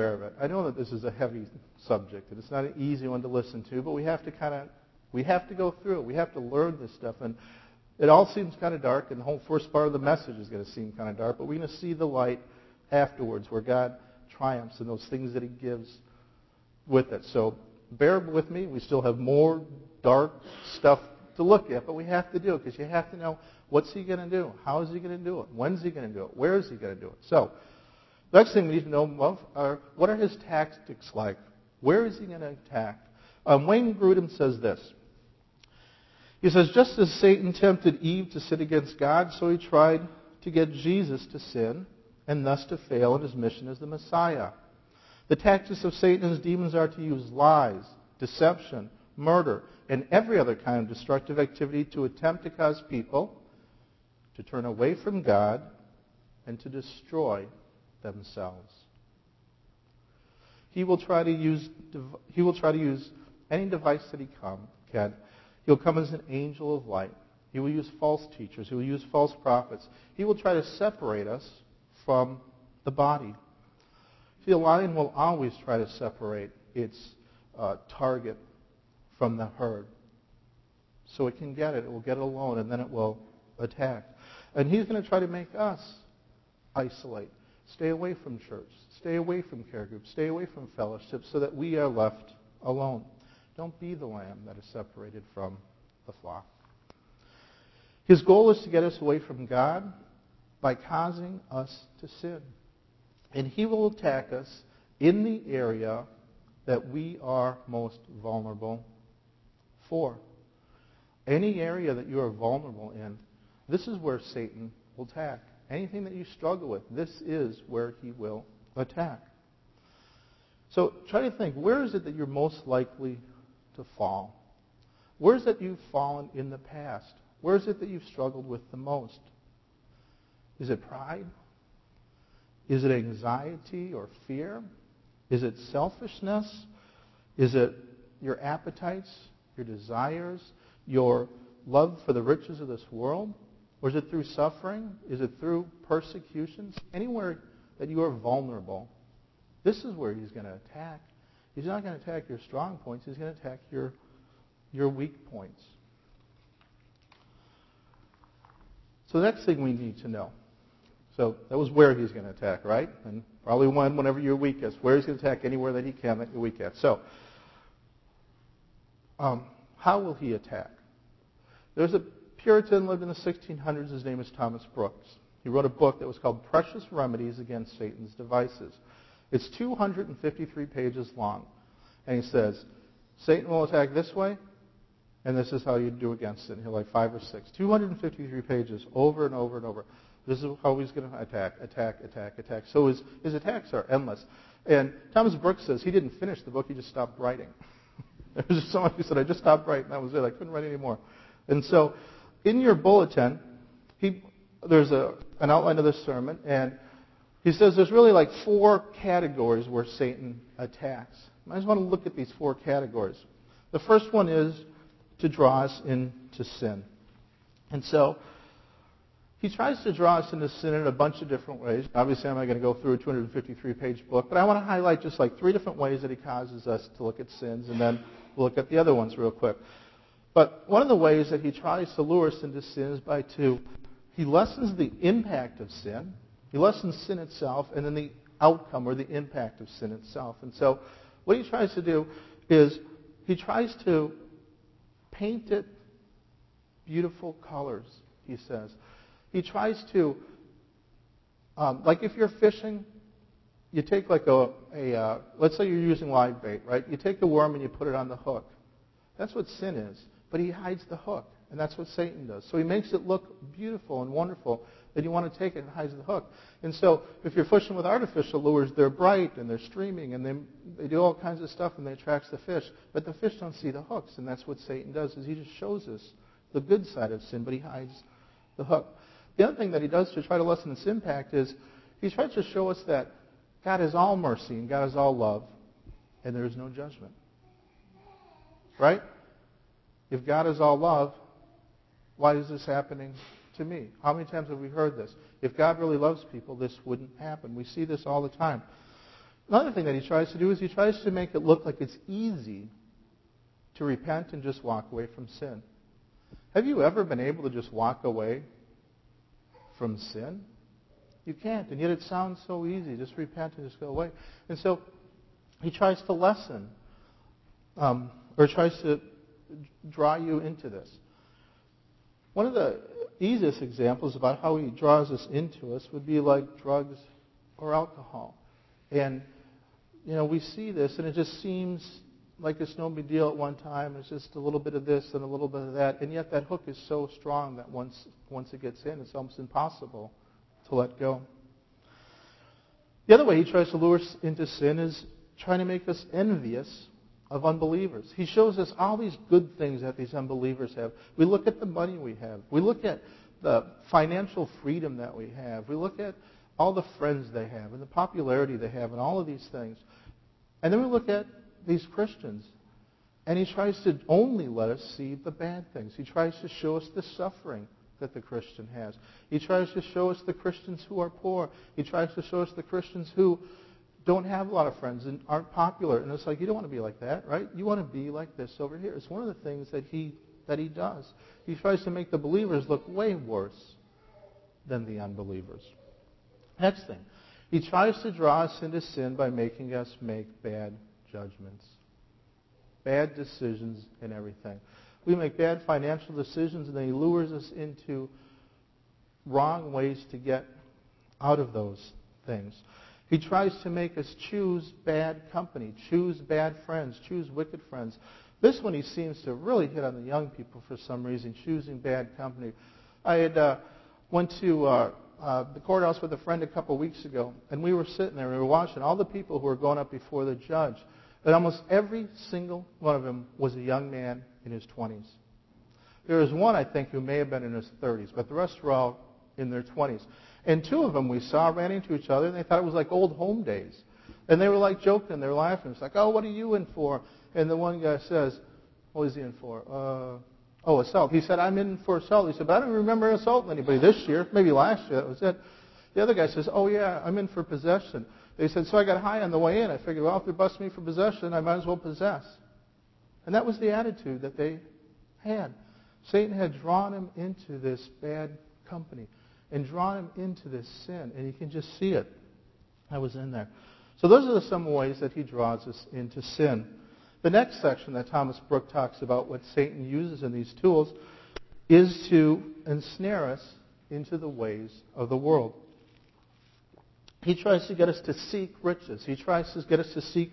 aware of it. I know that this is a heavy subject and it's not an easy one to listen to, but we have to kind of we have to go through it. We have to learn this stuff and it all seems kind of dark and the whole first part of the message is going to seem kind of dark, but we're going to see the light afterwards where God triumphs and those things that he gives with it. So bear with me. We still have more dark stuff to look at, but we have to do it because you have to know what's he going to do? How is he going to do it? When's he going to do it? Where is he going to do it? So, next thing we need to know are what are his tactics like? Where is he going to attack? Um, Wayne Grudem says this. He says, just as Satan tempted Eve to sin against God, so he tried to get Jesus to sin and thus to fail in his mission as the Messiah. The tactics of Satan and his demons are to use lies, deception, murder, and every other kind of destructive activity to attempt to cause people to turn away from God and to destroy themselves. He will try to use, he will try to use any device that he come, can. He'll come as an angel of light. He will use false teachers. He will use false prophets. He will try to separate us from the body. See, a lion will always try to separate its uh, target from the herd. So it can get it. It will get it alone, and then it will attack. And he's going to try to make us isolate, stay away from church, stay away from care groups, stay away from fellowship, so that we are left alone. Don't be the lamb that is separated from the flock. His goal is to get us away from God by causing us to sin. And he will attack us in the area that we are most vulnerable for. Any area that you are vulnerable in, this is where Satan will attack. Anything that you struggle with, this is where he will attack. So try to think, where is it that you're most likely to fall? Where is it that you've fallen in the past? Where is it that you've struggled with the most? Is it pride? Is it anxiety or fear? Is it selfishness? Is it your appetites, your desires, your love for the riches of this world? Or is it through suffering? Is it through persecutions? Anywhere that you are vulnerable, this is where he's going to attack. He's not going to attack your strong points. He's going to attack your, your weak points. So the next thing we need to know. So that was where he's going to attack, right? And probably one whenever you're weakest. Where he's going to attack anywhere that he can that you're weak at. So um, how will he attack? There's a Puritan lived in the 1600s. His name is Thomas Brooks. He wrote a book that was called Precious Remedies Against Satan's Devices. It's 253 pages long. And he says, Satan will attack this way, and this is how you do against it. And he'll like five or six. 253 pages over and over and over. This is how he's going to attack, attack, attack, attack. So his, his attacks are endless. And Thomas Brooks says he didn't finish the book, he just stopped writing. there was someone who said, I just stopped writing. That was it. I couldn't write anymore. And so in your bulletin, he, there's a, an outline of this sermon, and he says there's really like four categories where Satan attacks. I just want to look at these four categories. The first one is to draw us into sin. And so he tries to draw us into sin in a bunch of different ways. Obviously, I'm not going to go through a 253-page book, but I want to highlight just like three different ways that he causes us to look at sins, and then we'll look at the other ones real quick. But one of the ways that he tries to lure us into sin is by two. He lessens the impact of sin. He lessens sin itself, and then the outcome or the impact of sin itself. And so what he tries to do is he tries to paint it beautiful colors, he says. He tries to, um, like if you're fishing, you take like a, a uh, let's say you're using live bait, right? You take the worm and you put it on the hook. That's what sin is. But he hides the hook. And that's what Satan does. So he makes it look beautiful and wonderful. Then you want to take it and hides the hook. And so if you're fishing with artificial lures, they're bright and they're streaming and they, they do all kinds of stuff and they attract the fish. But the fish don't see the hooks. And that's what Satan does is he just shows us the good side of sin, but he hides the hook. The other thing that he does to try to lessen its impact is he tries to show us that God is all mercy and God is all love and there is no judgment. Right? If God is all love, why is this happening to me? How many times have we heard this? If God really loves people, this wouldn't happen. We see this all the time. Another thing that he tries to do is he tries to make it look like it's easy to repent and just walk away from sin. Have you ever been able to just walk away from sin? You can't, and yet it sounds so easy. Just repent and just go away. And so he tries to lessen, um, or tries to draw you into this. One of the easiest examples about how he draws us into us would be like drugs or alcohol. And, you know, we see this and it just seems like it's no big deal at one time. It's just a little bit of this and a little bit of that. And yet that hook is so strong that once, once it gets in, it's almost impossible to let go. The other way he tries to lure us into sin is trying to make us envious of unbelievers. He shows us all these good things that these unbelievers have. We look at the money we have. We look at the financial freedom that we have. We look at all the friends they have and the popularity they have and all of these things. And then we look at these Christians. And he tries to only let us see the bad things. He tries to show us the suffering that the Christian has. He tries to show us the Christians who are poor. He tries to show us the Christians who don't have a lot of friends and aren't popular. And it's like, you don't want to be like that, right? You want to be like this over here. It's one of the things that he, that he does. He tries to make the believers look way worse than the unbelievers. Next thing, he tries to draw us into sin by making us make bad judgments, bad decisions and everything. We make bad financial decisions, and then he lures us into wrong ways to get out of those things. He tries to make us choose bad company, choose bad friends, choose wicked friends. This one he seems to really hit on the young people for some reason, choosing bad company. I had uh, went to uh, uh, the courthouse with a friend a couple weeks ago, and we were sitting there and we were watching all the people who were going up before the judge. And almost every single one of them was a young man in his 20s. There was one, I think, who may have been in his 30s, but the rest were all in their 20s. And two of them we saw ran into each other, and they thought it was like old home days. And they were like joking, they were laughing. It's like, oh, what are you in for? And the one guy says, what is he in for? Uh, oh, assault. He said, I'm in for assault. He said, but I don't remember assaulting anybody this year, maybe last year, that was it. The other guy says, oh, yeah, I'm in for possession. They said, so I got high on the way in. I figured, well, if they're busting me for possession, I might as well possess. And that was the attitude that they had. Satan had drawn him into this bad company and drawn him into this sin, and you can just see it. I was in there. So those are some ways that he draws us into sin. The next section that Thomas Brooks talks about, what Satan uses in these tools, is to ensnare us into the ways of the world. He tries to get us to seek riches. He tries to get us to seek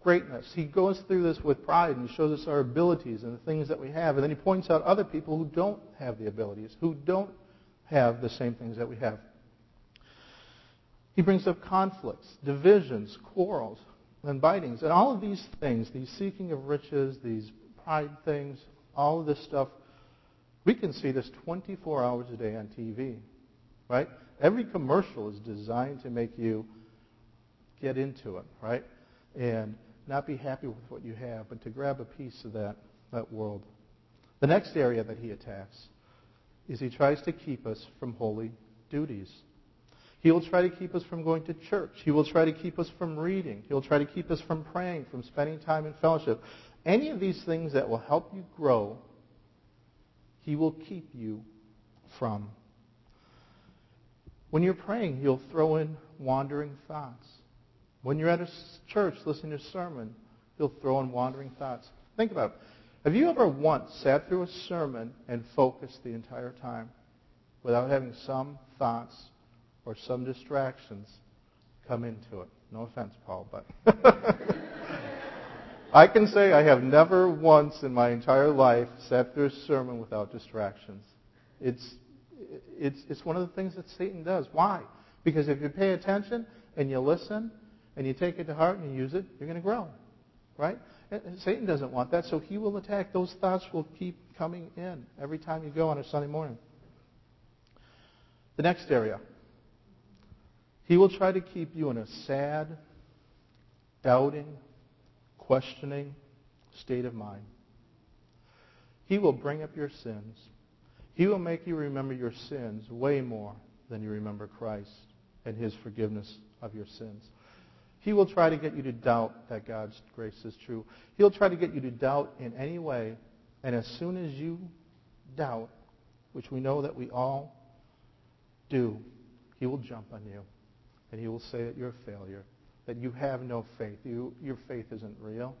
greatness. He goes through this with pride and shows us our abilities and the things that we have. And then he points out other people who don't have the abilities, who don't have the same things that we have. He brings up conflicts, divisions, quarrels, and bitings. And all of these things, these seeking of riches, these pride things, all of this stuff, we can see this 24 hours a day on TV, right? Every commercial is designed to make you get into it, right? And not be happy with what you have, but to grab a piece of that, that world. The next area that he attacks is he tries to keep us from holy duties. He will try to keep us from going to church. He will try to keep us from reading. He will try to keep us from praying, from spending time in fellowship. Any of these things that will help you grow, he will keep you from. When you're praying, he'll throw in wandering thoughts. When you're at a church listening to a sermon, he'll throw in wandering thoughts. Think about it. Have you ever once sat through a sermon and focused the entire time without having some thoughts or some distractions come into it? No offense, Paul, but I can say I have never once in my entire life sat through a sermon without distractions. It's it's, it's one of the things that Satan does. Why? Because if you pay attention and you listen and you take it to heart and you use it, you're going to grow. Right? And Satan doesn't want that, so he will attack. Those thoughts will keep coming in every time you go on a Sunday morning. The next area. He will try to keep you in a sad, doubting, questioning state of mind. He will bring up your sins. He will make you remember your sins way more than you remember Christ and his forgiveness of your sins. He will try to get you to doubt that God's grace is true. He'll try to get you to doubt in any way. And as soon as you doubt, which we know that we all do, he will jump on you. And he will say that you're a failure, that you have no faith. You, your faith isn't real.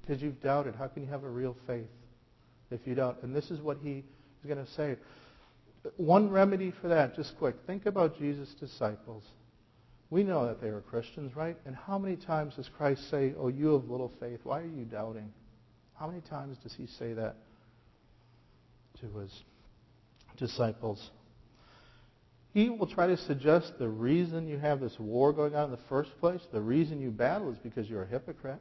Because you've doubted. How can you have a real faith if you don't? And this is what he is going to say. One remedy for that, just quick. Think about Jesus' disciples. We know that they were Christians, right? And how many times does Christ say, Oh, you have little faith, why are you doubting? How many times does he say that to his disciples? He will try to suggest the reason you have this war going on in the first place, the reason you battle is because you're a hypocrite.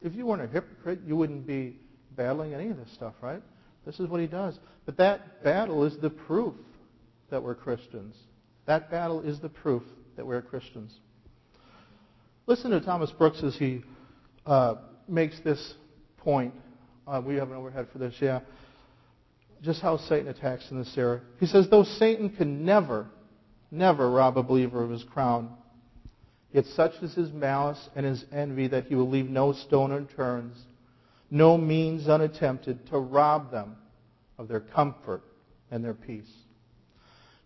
If you weren't a hypocrite, you wouldn't be battling any of this stuff, right? This is what he does. But that battle is the proof that we're Christians. That battle is the proof that we're Christians. Listen to Thomas Brooks as he uh, makes this point. Uh, we have an overhead for this, yeah. Just how Satan attacks in this era. He says, though Satan can never, never rob a believer of his crown, yet such is his malice and his envy that he will leave no stone unturned, no means unattempted to rob them of their comfort and their peace,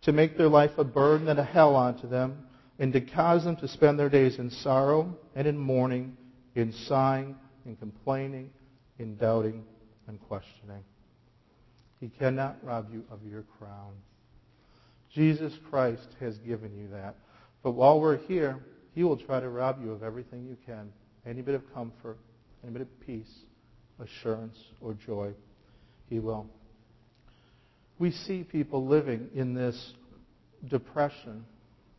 to make their life a burden and a hell unto them, and to cause them to spend their days in sorrow and in mourning, in sighing, in complaining, in doubting, and questioning. He cannot rob you of your crown. Jesus Christ has given you that. But while we're here, he will try to rob you of everything you can. Any bit of comfort, any bit of peace, assurance, or joy. He will. We see people living in this depression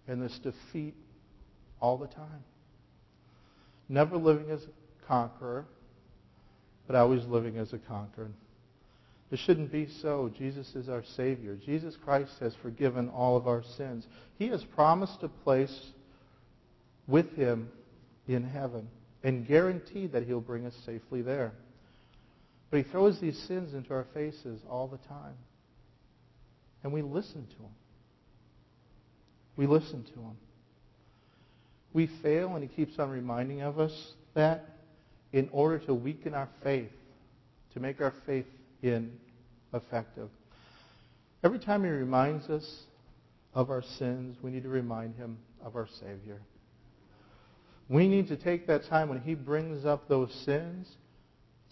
and this defeat all the time. Never living as a conqueror, but always living as a conqueror. It shouldn't be so. Jesus is our Savior. Jesus Christ has forgiven all of our sins. He has promised a place with Him in heaven and guaranteed that He'll bring us safely there. But He throws these sins into our faces all the time. And we listen to Him. We listen to Him. We fail, and He keeps on reminding of us that in order to weaken our faith, to make our faith ineffective. Every time He reminds us of our sins, we need to remind Him of our Savior. We need to take that time when He brings up those sins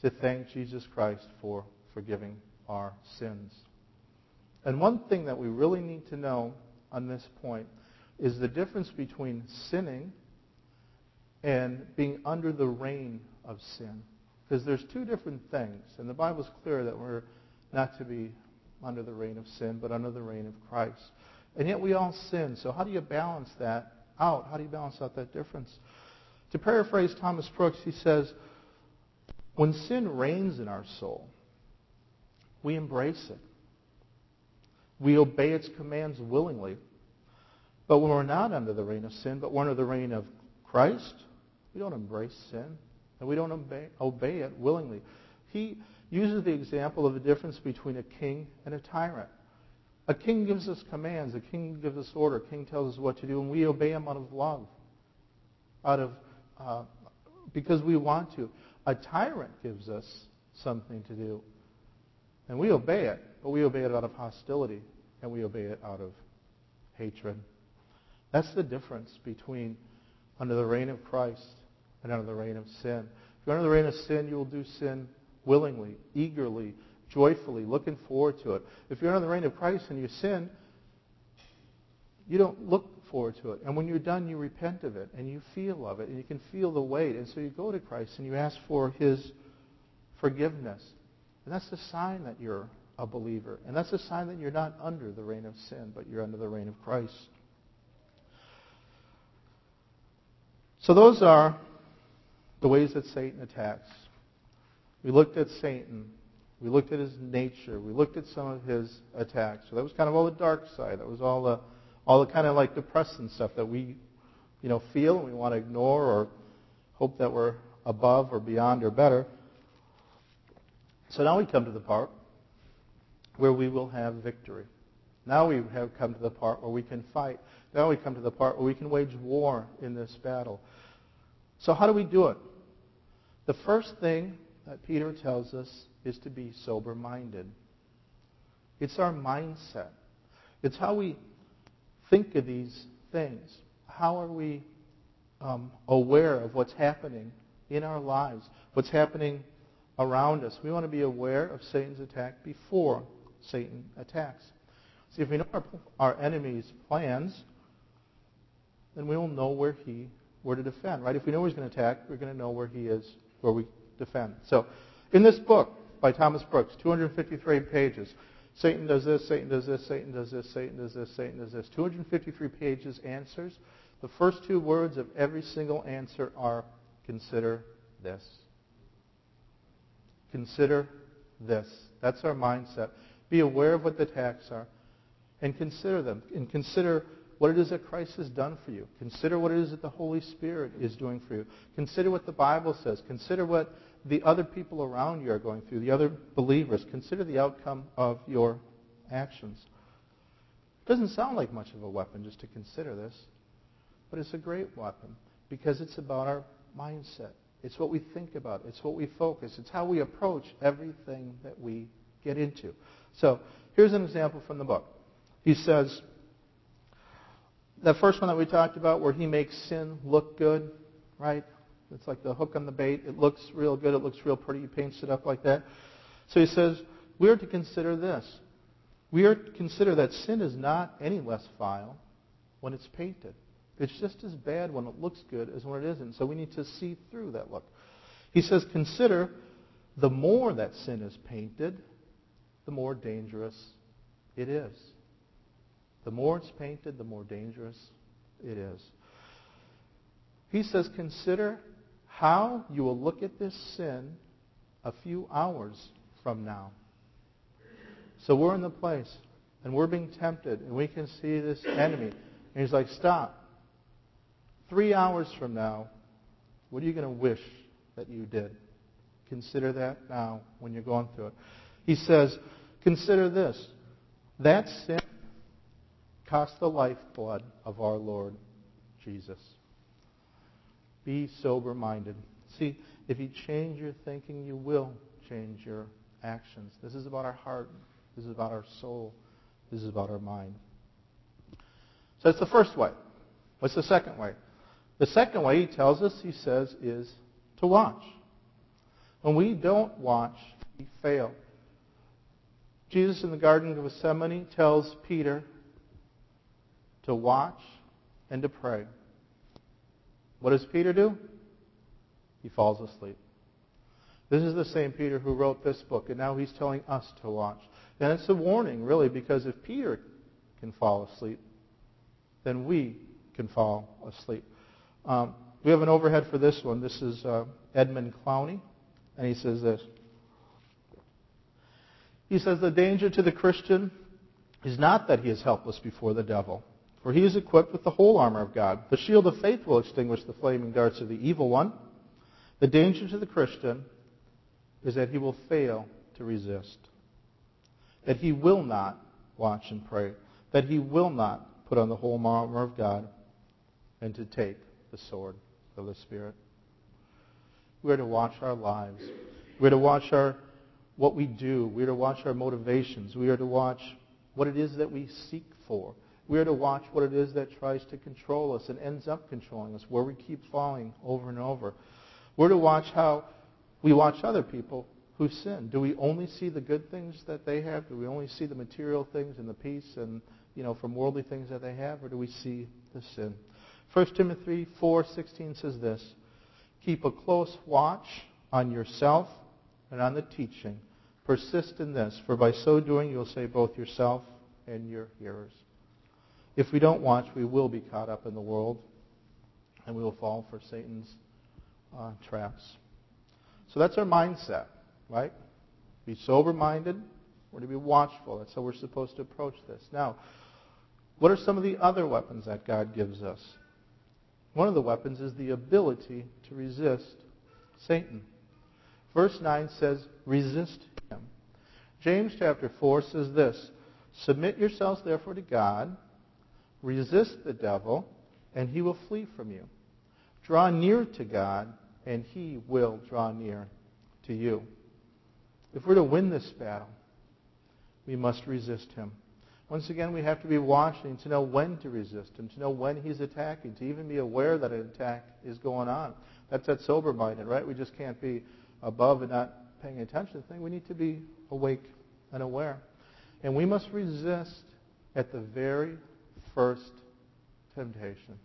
to thank Jesus Christ for forgiving our sins. And one thing that we really need to know on this point is the difference between sinning and being under the reign of sin. Because there's two different things. And the Bible's clear that we're not to be under the reign of sin, but under the reign of Christ. And yet we all sin. So how do you balance that out? How do you balance out that difference? To paraphrase Thomas Brooks, he says, when sin reigns in our soul, we embrace it. We obey its commands willingly. But when we're not under the reign of sin, but we're under the reign of Christ, we don't embrace sin and we don't obey, obey it willingly. He uses the example of the difference between a king and a tyrant. A king gives us commands. A king gives us order. A king tells us what to do, and we obey him out of love, out of uh, because we want to. A tyrant gives us something to do, and we obey it, but we obey it out of hostility, and we obey it out of hatred. That's the difference between under the reign of Christ and under the reign of sin. If you're under the reign of sin, you will do sin willingly, eagerly, joyfully, looking forward to it. If you're under the reign of Christ and you sin, you don't look forward to it. And when you're done, you repent of it and you feel of it and you can feel the weight. And so you go to Christ and you ask for his forgiveness. And that's the sign that you're a believer. And that's a sign that you're not under the reign of sin, but you're under the reign of Christ. So those are the ways that Satan attacks. We looked at Satan. We looked at his nature. We looked at some of his attacks. So that was kind of all the dark side. That was all the all the kind of like depressing stuff that we, you know, feel and we want to ignore or hope that we're above or beyond or better. So now we come to the part where we will have victory. Now we have come to the part where we can fight. Now we come to the part where we can wage war in this battle. So how do we do it? The first thing that Peter tells us is to be sober-minded. It's our mindset. It's how we think of these things. How are we um, aware of what's happening in our lives, what's happening around us? We want to be aware of Satan's attack before Satan attacks. See, if we know our, our enemy's plans, then we will know where he where to defend, right? If we know where he's going to attack, we're going to know where he is, where we defend. So, in this book by Thomas Brooks, 253 pages, Satan does this, Satan does this, Satan does this, Satan does this, Satan does this. 253 pages answers. The first two words of every single answer are consider this. Consider this. That's our mindset. Be aware of what the attacks are and consider them. And consider what it is that Christ has done for you. Consider what it is that the Holy Spirit is doing for you. Consider what the Bible says. Consider what the other people around you are going through, the other believers. Consider the outcome of your actions. It doesn't sound like much of a weapon just to consider this, but it's a great weapon because it's about our mindset. It's what we think about. It's what we focus. It's how we approach everything that we get into. So here's an example from the book. He says, the first one that we talked about where he makes sin look good, right? It's like the hook on the bait. It looks real good. It looks real pretty. He paints it up like that. So he says, we are to consider this. We are to consider that sin is not any less vile when it's painted. It's just as bad when it looks good as when it isn't. So we need to see through that look. He says, consider the more that sin is painted, the more dangerous it is. The more it's painted, the more dangerous it is. He says, consider how you will look at this sin a few hours from now. So we're in the place, and we're being tempted, and we can see this enemy. And he's like, stop. Three hours from now, what are you going to wish that you did? Consider that now when you're going through it. He says, consider this. That sin cost the lifeblood of our Lord Jesus. Be sober minded. See, if you change your thinking, you will change your actions. This is about our heart. This is about our soul. This is about our mind. So that's the first way. What's the second way? The second way, he tells us, he says, is to watch. When we don't watch, we fail. Jesus in the Garden of Gethsemane tells Peter, to watch and to pray. What does Peter do? He falls asleep. This is the same Peter who wrote this book, and now he's telling us to watch. And it's a warning, really, because if Peter can fall asleep, then we can fall asleep. Um, we have an overhead for this one. This is uh, Edmund Clowney, and he says this. He says, The danger to the Christian is not that he is helpless before the devil, for he is equipped with the whole armor of God. The shield of faith will extinguish the flaming darts of the evil one. The danger to the Christian is that he will fail to resist, that he will not watch and pray, that he will not put on the whole armor of God and to take the sword of the Spirit. We are to watch our lives. We are to watch our what we do. We are to watch our motivations. We are to watch what it is that we seek for. We are to watch what it is that tries to control us and ends up controlling us, where we keep falling over and over. We're to watch how we watch other people who sin. Do we only see the good things that they have? Do we only see the material things and the peace and you know from worldly things that they have, or do we see the sin? 1 Timothy 4:16 says this: Keep a close watch on yourself and on the teaching. Persist in this, for by so doing you'll save both yourself and your hearers. If we don't watch, we will be caught up in the world and we will fall for Satan's uh, traps. So that's our mindset, right? Be sober minded. We're to be watchful. That's how we're supposed to approach this. Now, what are some of the other weapons that God gives us? One of the weapons is the ability to resist Satan. Verse 9 says, resist him. James chapter 4 says this Submit yourselves therefore to God. Resist the devil, and he will flee from you. Draw near to God, and he will draw near to you. If we're to win this battle, we must resist him. Once again, we have to be watching to know when to resist him, to know when he's attacking, to even be aware that an attack is going on. That's that sober-minded, right? We just can't be above and not paying attention to things. We need to be awake and aware. And we must resist at the very first temptation,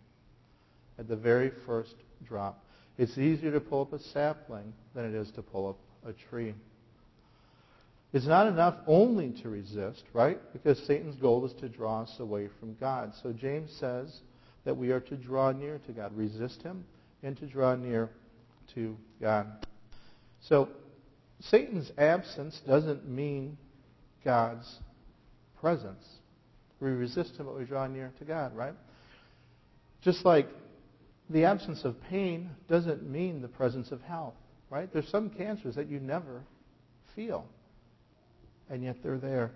at the very first drop. It's easier to pull up a sapling than it is to pull up a tree. It's not enough only to resist, right? Because Satan's goal is to draw us away from God. So James says that we are to draw near to God, resist him, and to draw near to God. So Satan's absence doesn't mean God's presence. We resist him, but we draw near to God, right? Just like the absence of pain doesn't mean the presence of health, right? There's some cancers that you never feel, and yet they're there.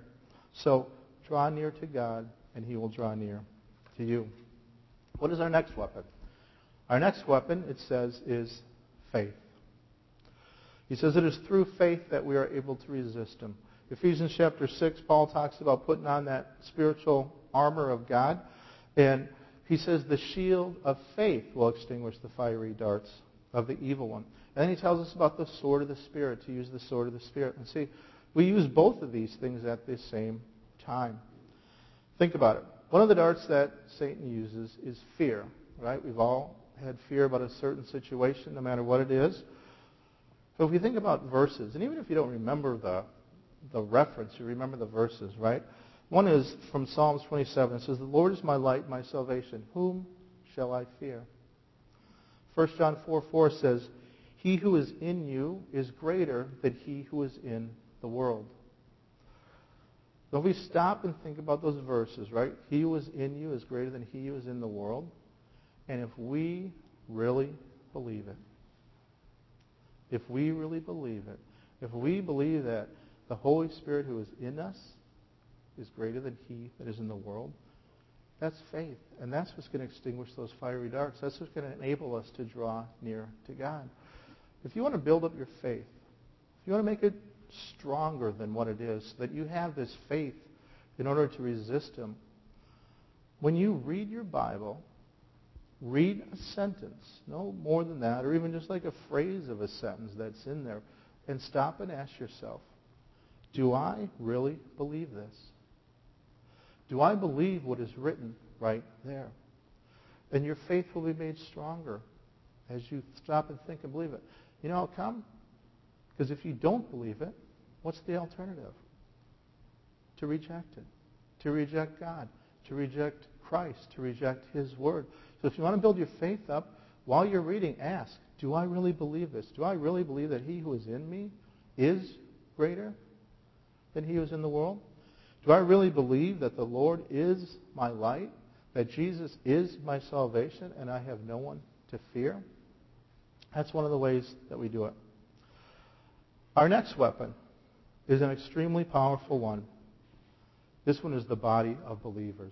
So draw near to God, and he will draw near to you. What is our next weapon? Our next weapon, it says, is faith. He says it is through faith that we are able to resist him. Ephesians chapter 6, Paul talks about putting on that spiritual armor of God. And he says the shield of faith will extinguish the fiery darts of the evil one. And then he tells us about the sword of the Spirit, to use the sword of the Spirit. And see, we use both of these things at the same time. Think about it. One of the darts that Satan uses is fear, right? We've all had fear about a certain situation, no matter what it is. So if we think about verses, and even if you don't remember the, the reference, you remember the verses, right? One is from Psalms 27. It says, The Lord is my light, my salvation. Whom shall I fear? 1 John 4 4 says, He who is in you is greater than he who is in the world. So if we stop and think about those verses, right? He who is in you is greater than he who is in the world. And if we really believe it, if we really believe it, if we believe that the Holy Spirit who is in us is greater than he that is in the world, that's faith. And that's what's going to extinguish those fiery darts. That's what's going to enable us to draw near to God. If you want to build up your faith, if you want to make it stronger than what it is, that you have this faith in order to resist him, when you read your Bible, read a sentence, no more than that, or even just like a phrase of a sentence that's in there, and stop and ask yourself, do I really believe this? Do I believe what is written right there? And your faith will be made stronger as you stop and think and believe it. You know come? Because if you don't believe it, what's the alternative? To reject it. To reject God. To reject Christ. To reject His Word. So if you want to build your faith up, while you're reading, ask, do I really believe this? Do I really believe that he who is in me is greater than he who is in the world? Do I really believe that the Lord is my light, that Jesus is my salvation, and I have no one to fear? That's one of the ways that we do it. Our next weapon is an extremely powerful one. This one is the body of believers.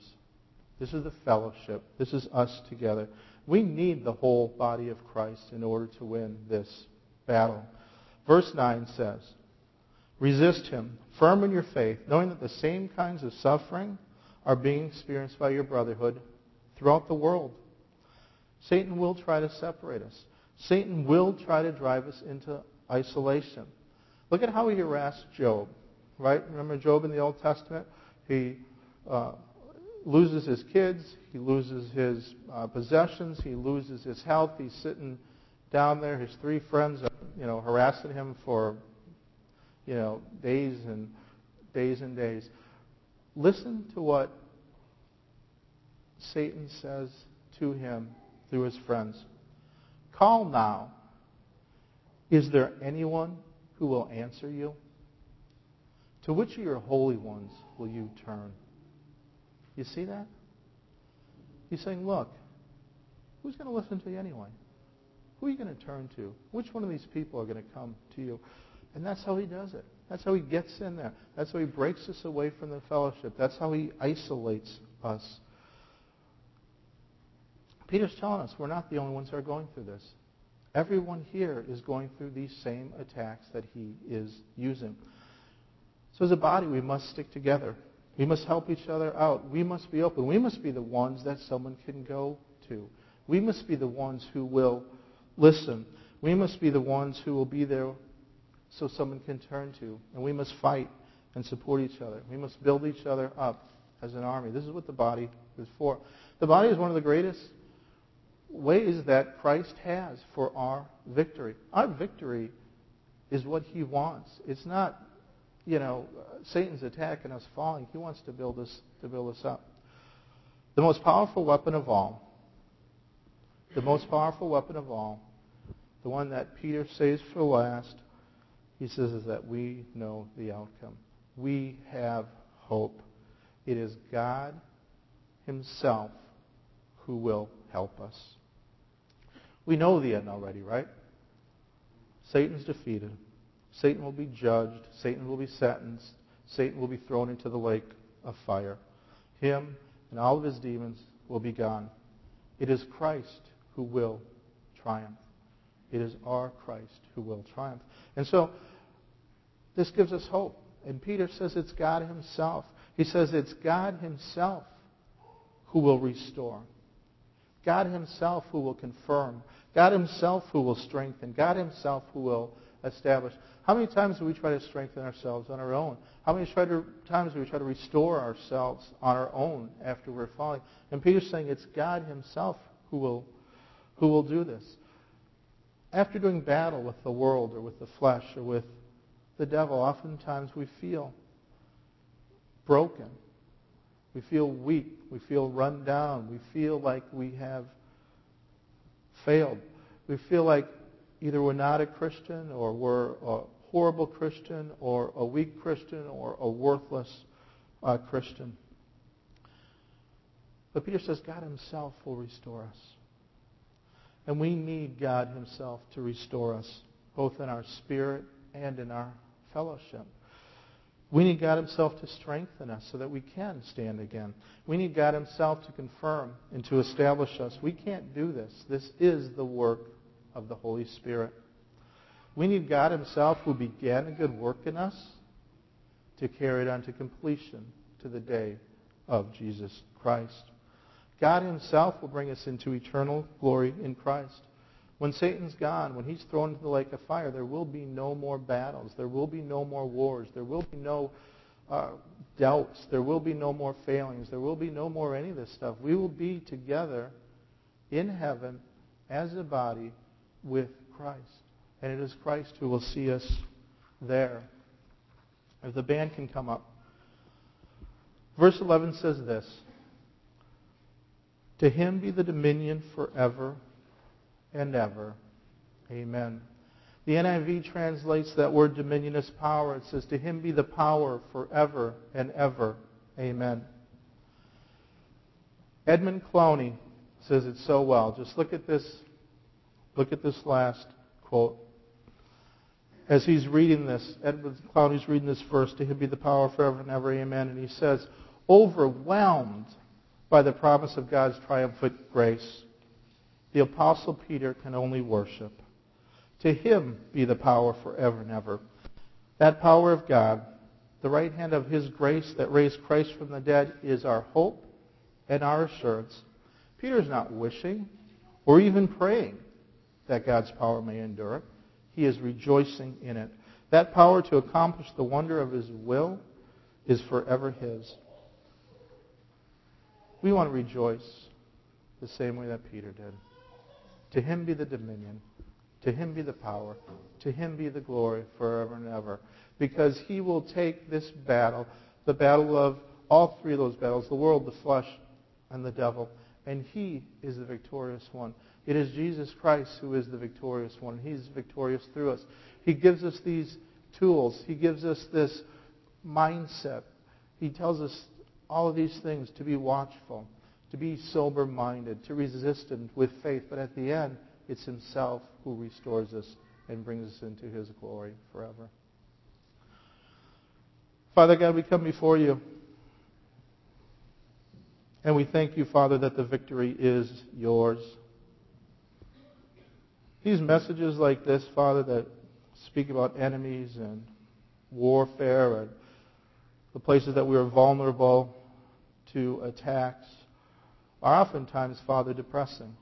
This is the fellowship. This is us together. We need the whole body of Christ in order to win this battle. Verse 9 says, Resist him, firm in your faith, knowing that the same kinds of suffering are being experienced by your brotherhood throughout the world. Satan will try to separate us. Satan will try to drive us into isolation. Look at how he harassed Job, right? Remember Job in the Old Testament? He uh, loses his kids, he loses his uh, possessions, he loses his health. He's sitting down there. His three friends are, you know, harassing him for, you know, days and days and days. Listen to what Satan says to him through his friends. Call now. Is there anyone who will answer you? To which of your holy ones will you turn? You see that? He's saying, look, who's going to listen to you anyway? Who are you going to turn to? Which one of these people are going to come to you? And that's how he does it. That's how he gets in there. That's how he breaks us away from the fellowship. That's how he isolates us. Peter's telling us we're not the only ones who are going through this. Everyone here is going through these same attacks that he is using. So as a body, we must stick together. We must help each other out. We must be open. We must be the ones that someone can go to. We must be the ones who will listen. We must be the ones who will be there so someone can turn to. And we must fight and support each other. We must build each other up as an army. This is what the body is for. The body is one of the greatest ways that Christ has for our victory. Our victory is what he wants. It's not, you know, Satan's attack and us falling. He wants to build us to build us up. The most powerful weapon of all, the most powerful weapon of all, the one that Peter saves for last, he says is that we know the outcome. We have hope. It is God himself who will help us. We know the end already, right? Satan's defeated. Satan will be judged. Satan will be sentenced. Satan will be thrown into the lake of fire. Him and all of his demons will be gone. It is Christ who will triumph. It is our Christ who will triumph. And so, this gives us hope. And Peter says it's God himself. He says it's God himself who will restore. God himself who will confirm. God himself who will strengthen. God himself who will establish. How many times do we try to strengthen ourselves on our own? How many times do we try to restore ourselves on our own after we're falling? And Peter's saying it's God himself who will, who will do this. After doing battle with the world or with the flesh or with the devil, oftentimes we feel broken. We feel weak. We feel run down. We feel like we have failed. We feel like either we're not a Christian or we're a horrible Christian or a weak Christian or a worthless uh, Christian. But Peter says God himself will restore us. And we need God himself to restore us, both in our spirit and in our fellowship. We need God Himself to strengthen us so that we can stand again. We need God Himself to confirm and to establish us. We can't do this. This is the work of the Holy Spirit. We need God Himself who began a good work in us to carry it on to completion to the day of Jesus Christ. God Himself will bring us into eternal glory in Christ. When Satan's gone, when he's thrown into the lake of fire, there will be no more battles. There will be no more wars. There will be no uh, doubts. There will be no more failings. There will be no more any of this stuff. We will be together in heaven as a body with Christ. And it is Christ who will see us there. If the band can come up. Verse 11 says this To him be the dominion forever and ever. Amen. The NIV translates that word dominion as power. It says, To him be the power forever and ever. Amen. Edmund Clowney says it so well. Just look at this. Look at this last quote. As he's reading this, Edmund Clowney's reading this verse, to him be the power forever and ever, amen. And he says, overwhelmed by the promise of God's triumphant grace, the Apostle Peter can only worship. To him be the power forever and ever. That power of God, the right hand of his grace that raised Christ from the dead, is our hope and our assurance. Peter's not wishing or even praying that God's power may endure. He is rejoicing in it. That power to accomplish the wonder of his will is forever his. We want to rejoice the same way that Peter did. To him be the dominion. To him be the power. To him be the glory forever and ever. Because he will take this battle, the battle of all three of those battles, the world, the flesh, and the devil, and he is the victorious one. It is Jesus Christ who is the victorious one. He's victorious through us. He gives us these tools. He gives us this mindset. He tells us all of these things to be watchful to be sober minded, to resist him with faith. But at the end, it's himself who restores us and brings us into his glory forever. Father God, we come before you. And we thank you, Father, that the victory is yours. These messages like this, Father, that speak about enemies and warfare and the places that we are vulnerable to attacks, are oftentimes, Father, depressing,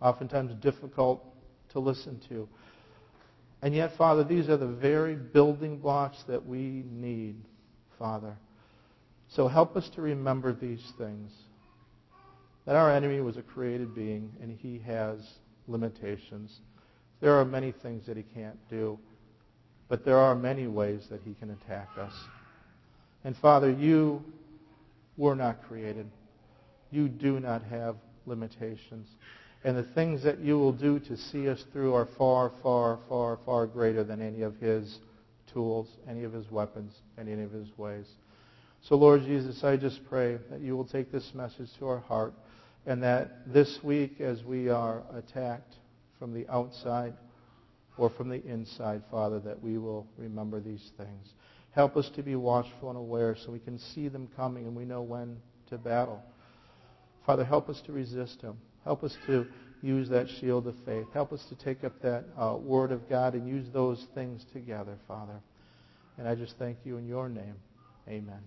oftentimes difficult to listen to. And yet, Father, these are the very building blocks that we need, Father. So help us to remember these things. That our enemy was a created being and he has limitations. There are many things that he can't do, but there are many ways that he can attack us. And Father, you were not created. You do not have limitations. And the things that you will do to see us through are far, far, far, far greater than any of his tools, any of his weapons, any of his ways. So, Lord Jesus, I just pray that you will take this message to our heart and that this week, as we are attacked from the outside or from the inside, Father, that we will remember these things. Help us to be watchful and aware so we can see them coming and we know when to battle. Father, help us to resist him. Help us to use that shield of faith. Help us to take up that uh, word of God and use those things together, Father. And I just thank you in your name. Amen.